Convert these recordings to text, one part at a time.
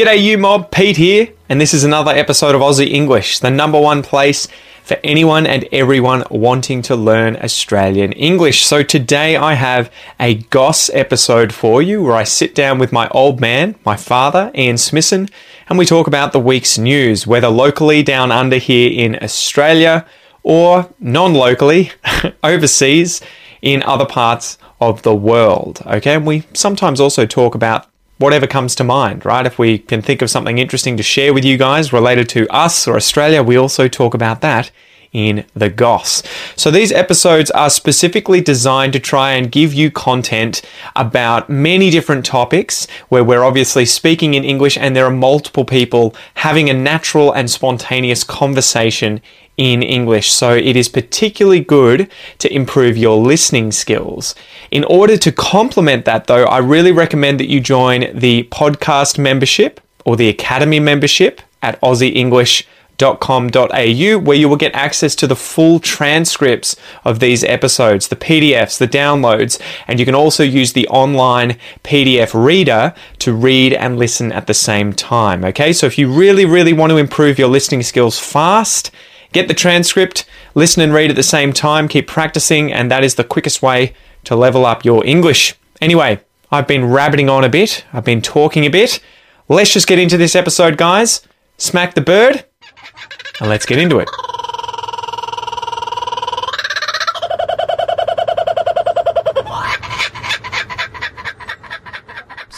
G'day, you mob. Pete here, and this is another episode of Aussie English, the number one place for anyone and everyone wanting to learn Australian English. So today I have a Goss episode for you where I sit down with my old man, my father, Ian Smithson, and we talk about the week's news, whether locally down under here in Australia or non locally overseas in other parts of the world. Okay, and we sometimes also talk about whatever comes to mind, right? If we can think of something interesting to share with you guys related to us or Australia, we also talk about that in the Goss. So these episodes are specifically designed to try and give you content about many different topics where we're obviously speaking in English and there are multiple people having a natural and spontaneous conversation in English. So it is particularly good to improve your listening skills. In order to complement that though, I really recommend that you join the podcast membership or the academy membership at aussieenglish.com.au where you will get access to the full transcripts of these episodes, the PDFs, the downloads, and you can also use the online PDF reader to read and listen at the same time. Okay, so if you really, really want to improve your listening skills fast, Get the transcript, listen and read at the same time, keep practicing, and that is the quickest way to level up your English. Anyway, I've been rabbiting on a bit, I've been talking a bit. Let's just get into this episode, guys. Smack the bird, and let's get into it.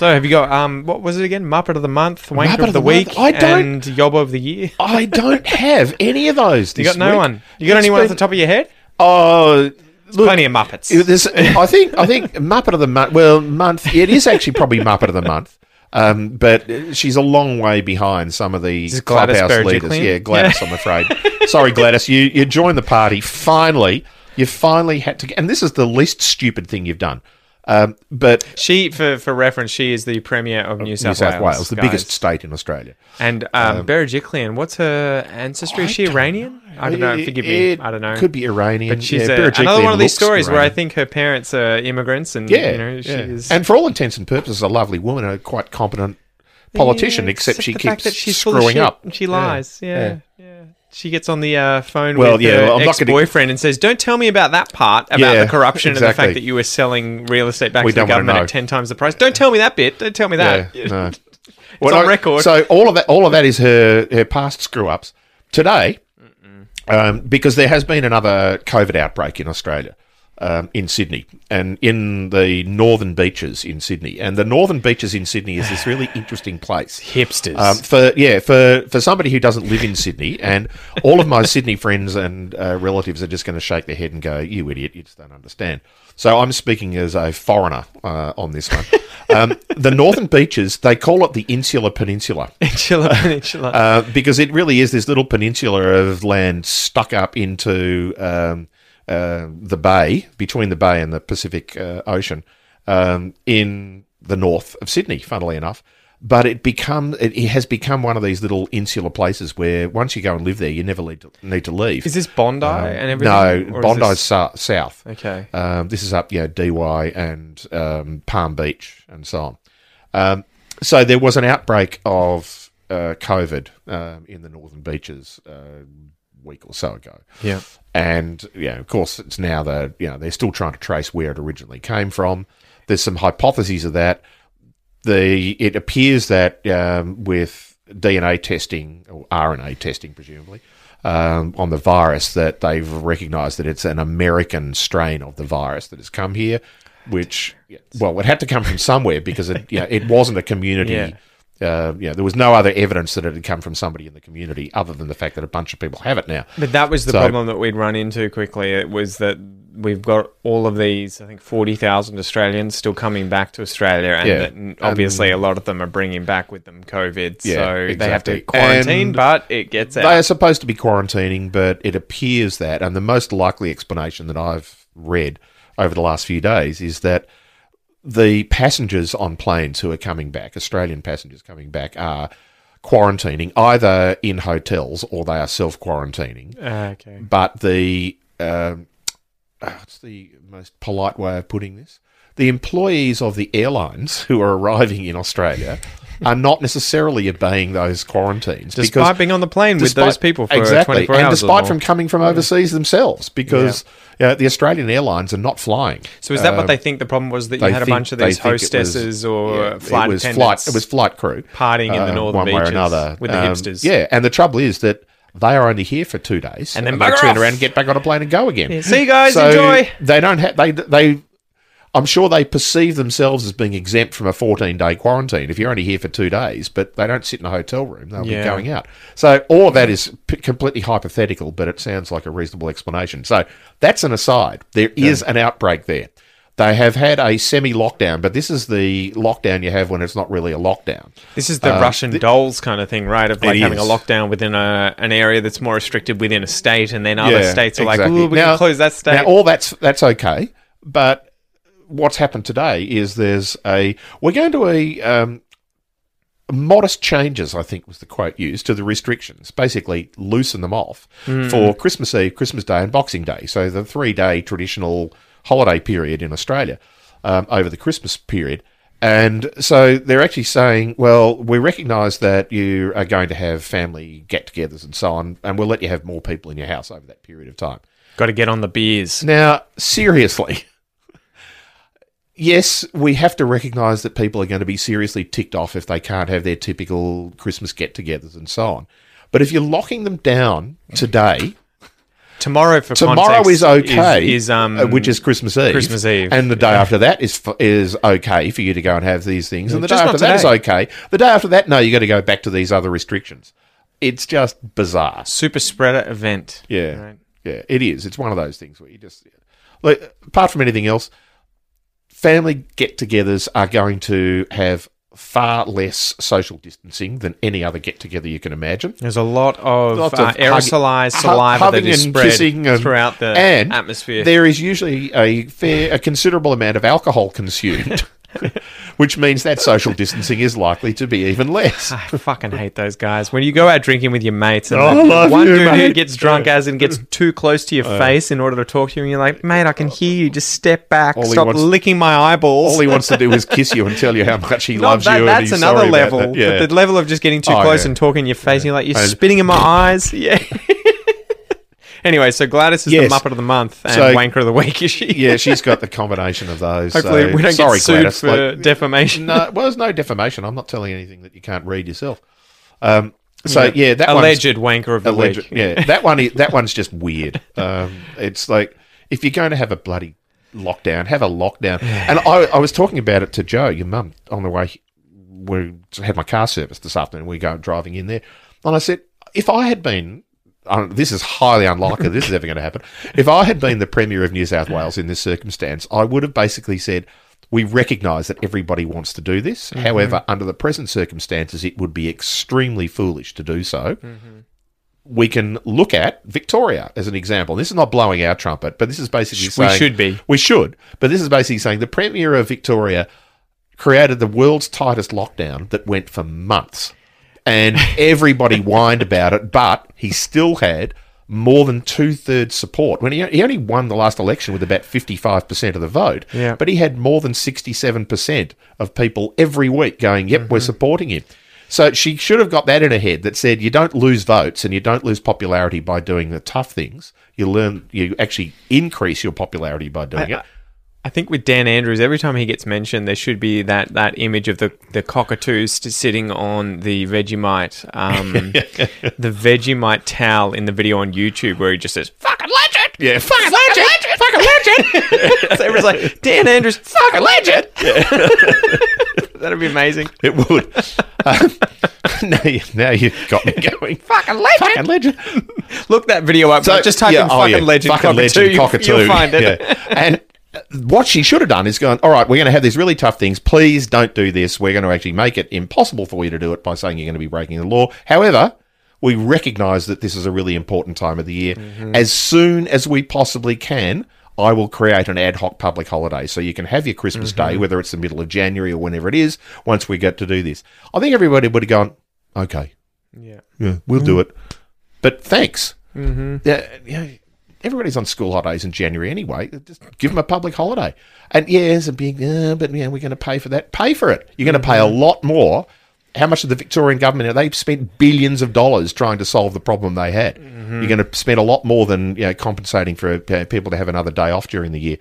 So, have you got um, what was it again? Muppet of the month, Wanker Muppet of, the, week, month? I don't- and Yobbo of the year. I don't have any of those. You this got no week. one. You got It's anyone off been- the top of your head? Oh, look, Plenty of Muppets. I think. I think Muppet of the month. Well, month. It is actually probably Muppet of the month. Um, but she's a long way behind some of the Is Gladys clubhouse leaders. Berejiklian? Yeah, Gladys. I'm afraid. Sorry, Gladys. You you joined the party finally. You finally had to. And this is the least stupid thing you've done. Um, but She, for, for reference, she is the premier of New South, New South Wales, the biggest state in Australia. And um, Berejiklian, what's her ancestry? Is she Iranian? I don't know. Forgive me. It I don't know. Could be Iranian. But she's yeah, a, another one of these stories where I think her parents are immigrants, and Yeah, you know she yeah. is. and for all intents and purposes, a lovely woman, a quite competent politician, Yeah, except she the keeps fact that she's screwing up. She lies. Yeah. She gets on the uh, phone Well, with yeah, her well, not gonna- ex-boyfriend and says, "Don't tell me about that part about Yeah, the corruption and the fact that you were selling real estate back We to the government at ten times the price. Don't tell me that bit. Don't tell me that." Yeah, no. It's on record. So all of that, all of that is her her past screw ups. Today, um, because there has been another COVID outbreak in Australia, um, in Sydney, and in the northern beaches in Sydney. And the northern beaches in Sydney is this really interesting place. Hipsters. Um, for yeah, for for somebody who doesn't live in Sydney, and all of my Sydney friends and uh, relatives are just going to shake their head and go, "You idiot! You just don't understand." So I'm speaking as a foreigner uh, on this one. Um, the northern beaches, they call it the Insular Peninsula. Peninsula, Peninsula. Uh, because it really is this little peninsula of land stuck up into um, uh, the bay, between the bay and the Pacific uh, Ocean, um, in the north of Sydney, funnily enough. But it become it, it has become one of these little insular places where once you go and live there, you never need to, need to leave. is this Bondi and everything? no, Bondi's this- sou- south. Okay. Um, this is up, you know, Dee Why and um, Palm Beach and so on. Um, so there was an outbreak of uh, COVID um, in the northern beaches uh, a week or so ago. Yeah. And, yeah, of course, it's now the, you know, they're still trying to trace where it originally came from. There's some hypotheses of that. The It appears that um, with DNA testing, or RNA testing, presumably, um, on the virus, that they've recognised that it's an American strain of the virus that has come here, which, well, it had to come from somewhere because it, you know, it wasn't a community. Yeah. Uh, you know, there was no other evidence that it had come from somebody in the community other than the fact that a bunch of people have it now. But that was the So- problem that we'd run into quickly. It was that we've got all of these, I think, 40,000 Australians still coming back to Australia, and Yeah. that obviously a lot of them are bringing back with them COVID. Yeah, so they have to quarantine, And but it gets out. They are supposed to be quarantining, but it appears that, and the most likely explanation that I've read over the last few days is that the passengers on planes who are coming back, Australian passengers coming back, are quarantining either in hotels or they are self quarantining. Ah, okay. But the um, ah, what's the most polite way of putting this? The employees of the airlines who are arriving in Australia are not necessarily obeying those quarantines. Despite being on the plane with those people for exactly, 24 and hours or despite from coming from overseas themselves, because uh, the Australian airlines are not flying. So is that Um, what they think the problem was that you had a bunch of these it was- hostesses or yeah, flight it was attendants flight. It was flight crew partying in the uh, northern one way or beaches another with the Um, hipsters? Yeah, and the trouble is that they are only here for two days, And then they turn off. around and get back on a plane and go again. Yeah, see you guys, So enjoy. They don't have they they. I'm sure they perceive themselves as being exempt from a 14 day quarantine if you're only here for two days, but they don't sit in a hotel room. They'll Yeah. be going out. So all of that is p- completely hypothetical, but it sounds like a reasonable explanation. So that's an aside. There is an outbreak there. They have had a semi lockdown, but this is the lockdown you have when it's not really a lockdown. This is the Uh, Russian dolls kind of thing, right? Of like having a lockdown within a, an area that's more restricted within a state, and then other Yeah, states are exactly. like, "Ooh, we Now- can close that state." Now, all that's that's okay, but what's happened today is there's a we're going to a um, modest changes. I think was the quote used to the restrictions. Basically, loosen them off for Christmas Eve, Christmas Day, and Boxing Day. So the three day traditional holiday period in Australia um, over the Christmas period. And so they're actually saying, well, we recognise that you are going to have family get togethers and so on, and we'll let you have more people in your house over that period of time. Got to get on the beers. Now, seriously. Yes, we have to recognise that people are going to be seriously ticked off if they can't have their typical Christmas get togethers and so on. But if you're locking them down today, Tomorrow for tomorrow is okay, Is, um, uh, which is Christmas Eve. Christmas Eve, And the day after that is f- is okay for you to go and have these things. And the day after that is okay. The day after that, no, you got to go back to these other restrictions. It's just bizarre. super spreader event. Yeah, Right. yeah, it is. It's one of those things where you just, like, apart from anything else, family get-togethers are going to have far less social distancing than any other get-together you can imagine. There's a lot of, Lots uh, of aerosolized hug- saliva that is and spread and- throughout the and atmosphere. There is usually a fair, a considerable amount of alcohol consumed, which means that social distancing is likely to be even less. I fucking hate those guys. When you go out drinking with your mates and Oh, I the love one you, dude who mate. gets drunk as and gets too close to your oh. face in order to talk to you, and you're like, mate, I can hear you. Just step back. All Stop wants- licking my eyeballs. All he wants to do is kiss you and tell you how much he loves that, you. and that's he's another level. that. Yeah. But the level of just getting too Oh, close yeah. and talking in your face, and you're like, you're And- spitting in my eyes. Yeah. Anyway, so Gladys is Yes. the Muppet of the Month and So- Wanker of the Week, is she? yeah, she's got the combination of those. Hopefully, so- we don't sorry, get sued Gladys, for like- defamation. no, well, there's no defamation. I'm not telling anything that you can't read yourself. Um, so yeah, that alleged one's, wanker of the alleged, week. yeah, that one. Is, that one's just weird. Um, it's like if you're going to have a bloody lockdown, have a lockdown. And I, I was talking about it to Joe, your mum, on the way. We had my car serviced this afternoon. We go driving in there, and I said, if I had been. This is highly unlikely this is ever going to happen. If I had been the Premier of New South Wales in this circumstance, I would have basically said, we recognise that everybody wants to do this. Mm-hmm. However, under the present circumstances, it would be extremely foolish to do so. Mm-hmm. We can look at Victoria as an example. This is not blowing our trumpet, but this is basically We saying should be. we should. But this is basically saying the Premier of Victoria created the world's tightest lockdown that went for months. And everybody whined about it, but he still had more than two thirds support. When he, he only won the last election with about 55% of the vote, Yeah. but he had more than 67% of people every week going, Yep, we're mm-hmm. supporting him. So she should have got that in her head that said, You don't lose votes and you don't lose popularity by doing the tough things. You learn, you actually increase your popularity by doing it. I think with Dan Andrews, every time he gets mentioned, there should be that, that image of the, the cockatoos sitting on the Vegemite, um, the Vegemite towel in the video on YouTube where he just says, fucking legend! Yeah, fucking legend, fucking legend. so everyone's like, Dan Andrews, fucking legend! That'd be amazing. It would. Um, now, you, now you've got me going. Fucking legend! Fucking legend. Look that video up. So, just type yeah, in oh, fucking yeah, legend fucking cockatoo. legend you- cockatoo. You'll find it. Yeah. And what she should have done is gone, all right, we're going to have these really tough things. Please don't do this. We're going to actually make it impossible for you to do it by saying you're going to be breaking the law. However, we recognize that this is a really important time of the year. Mm-hmm. As soon as we possibly can, I will create an ad hoc public holiday so you can have your Christmas Mm-hmm. day, whether it's the middle of January or whenever it is, once we get to do this. I think everybody would have gone, okay, Yeah. yeah, we'll do it. But thanks. Mm-hmm. Yeah, yeah, everybody's on school holidays in January anyway. Just give them a public holiday. And yeah, it's a big, uh, but yeah, we're going to pay for that. Pay for it. You're going to pay a lot more how much of the Victorian government they've spent billions of dollars trying to solve the problem they had. You're going to spend a lot more than you know, compensating for uh, people to have another day off during the year.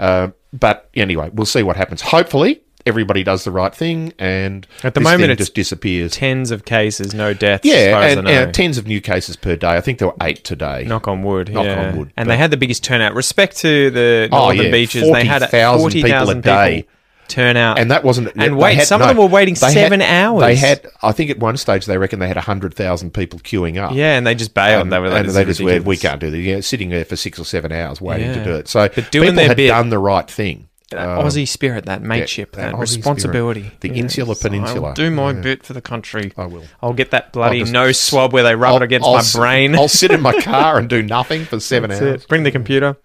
Uh, but anyway, we'll see what happens. Hopefully, everybody does the right thing, and At the moment, it just disappears. Tens of cases, no deaths. as Yeah, and I know. tens of new cases per day. I think there were eight today. Knock on wood. Knock yeah. on wood, And they had the biggest turnout. Respect to the Oh, northern yeah, beaches. They had 40,000 forty people a thousand day. people turn out. and that wasn't. And wait, some of them were waiting seven had, hours. They had, I think, at one stage they reckon they had hundred thousand people queuing up. yeah, and they just bailed. Um, they were like, and they just went, we can't do this. Yeah, sitting there for six or seven hours waiting Yeah. to do it. So But doing people their had bit- done the right thing. That Um, Aussie spirit, that mateship, that that, Aussie responsibility. spirit. The insular peninsula. I'll do my Yeah. bit for the country. I will. I'll get that bloody just- nose swab where they rub I'll- it against I'll my brain. I'll sit in my car and do nothing for seven That's hours. it. Bring the computer.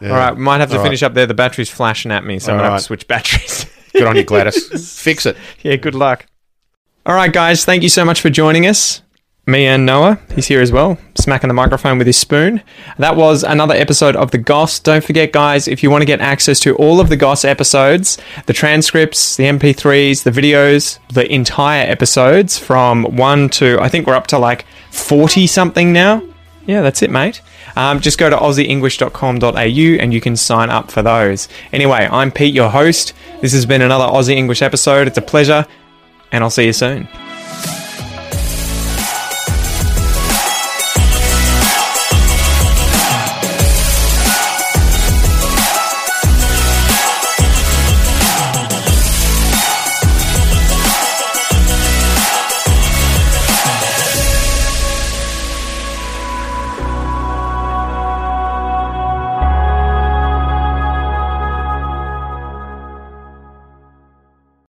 Yeah. All right, we might have to All finish up there. The battery's flashing at me, so I'm going to have right. to switch batteries. Good on you, Gladys. Fix it. yeah, good luck. All right, guys, thank you so much for joining us. Me and Noah, he's here as well, smacking the microphone with his spoon. That was another episode of The Goss. Don't forget, guys, if you want to get access to all of the Goss episodes, the transcripts, the MP3s, the videos, the entire episodes from 1 to, I think we're up to like 40 something now. Yeah, that's it, mate. Um, just go to aussieenglish.com.au and you can sign up for those. Anyway, I'm Pete, your host. This has been another Aussie English episode. It's a pleasure, and I'll see you soon.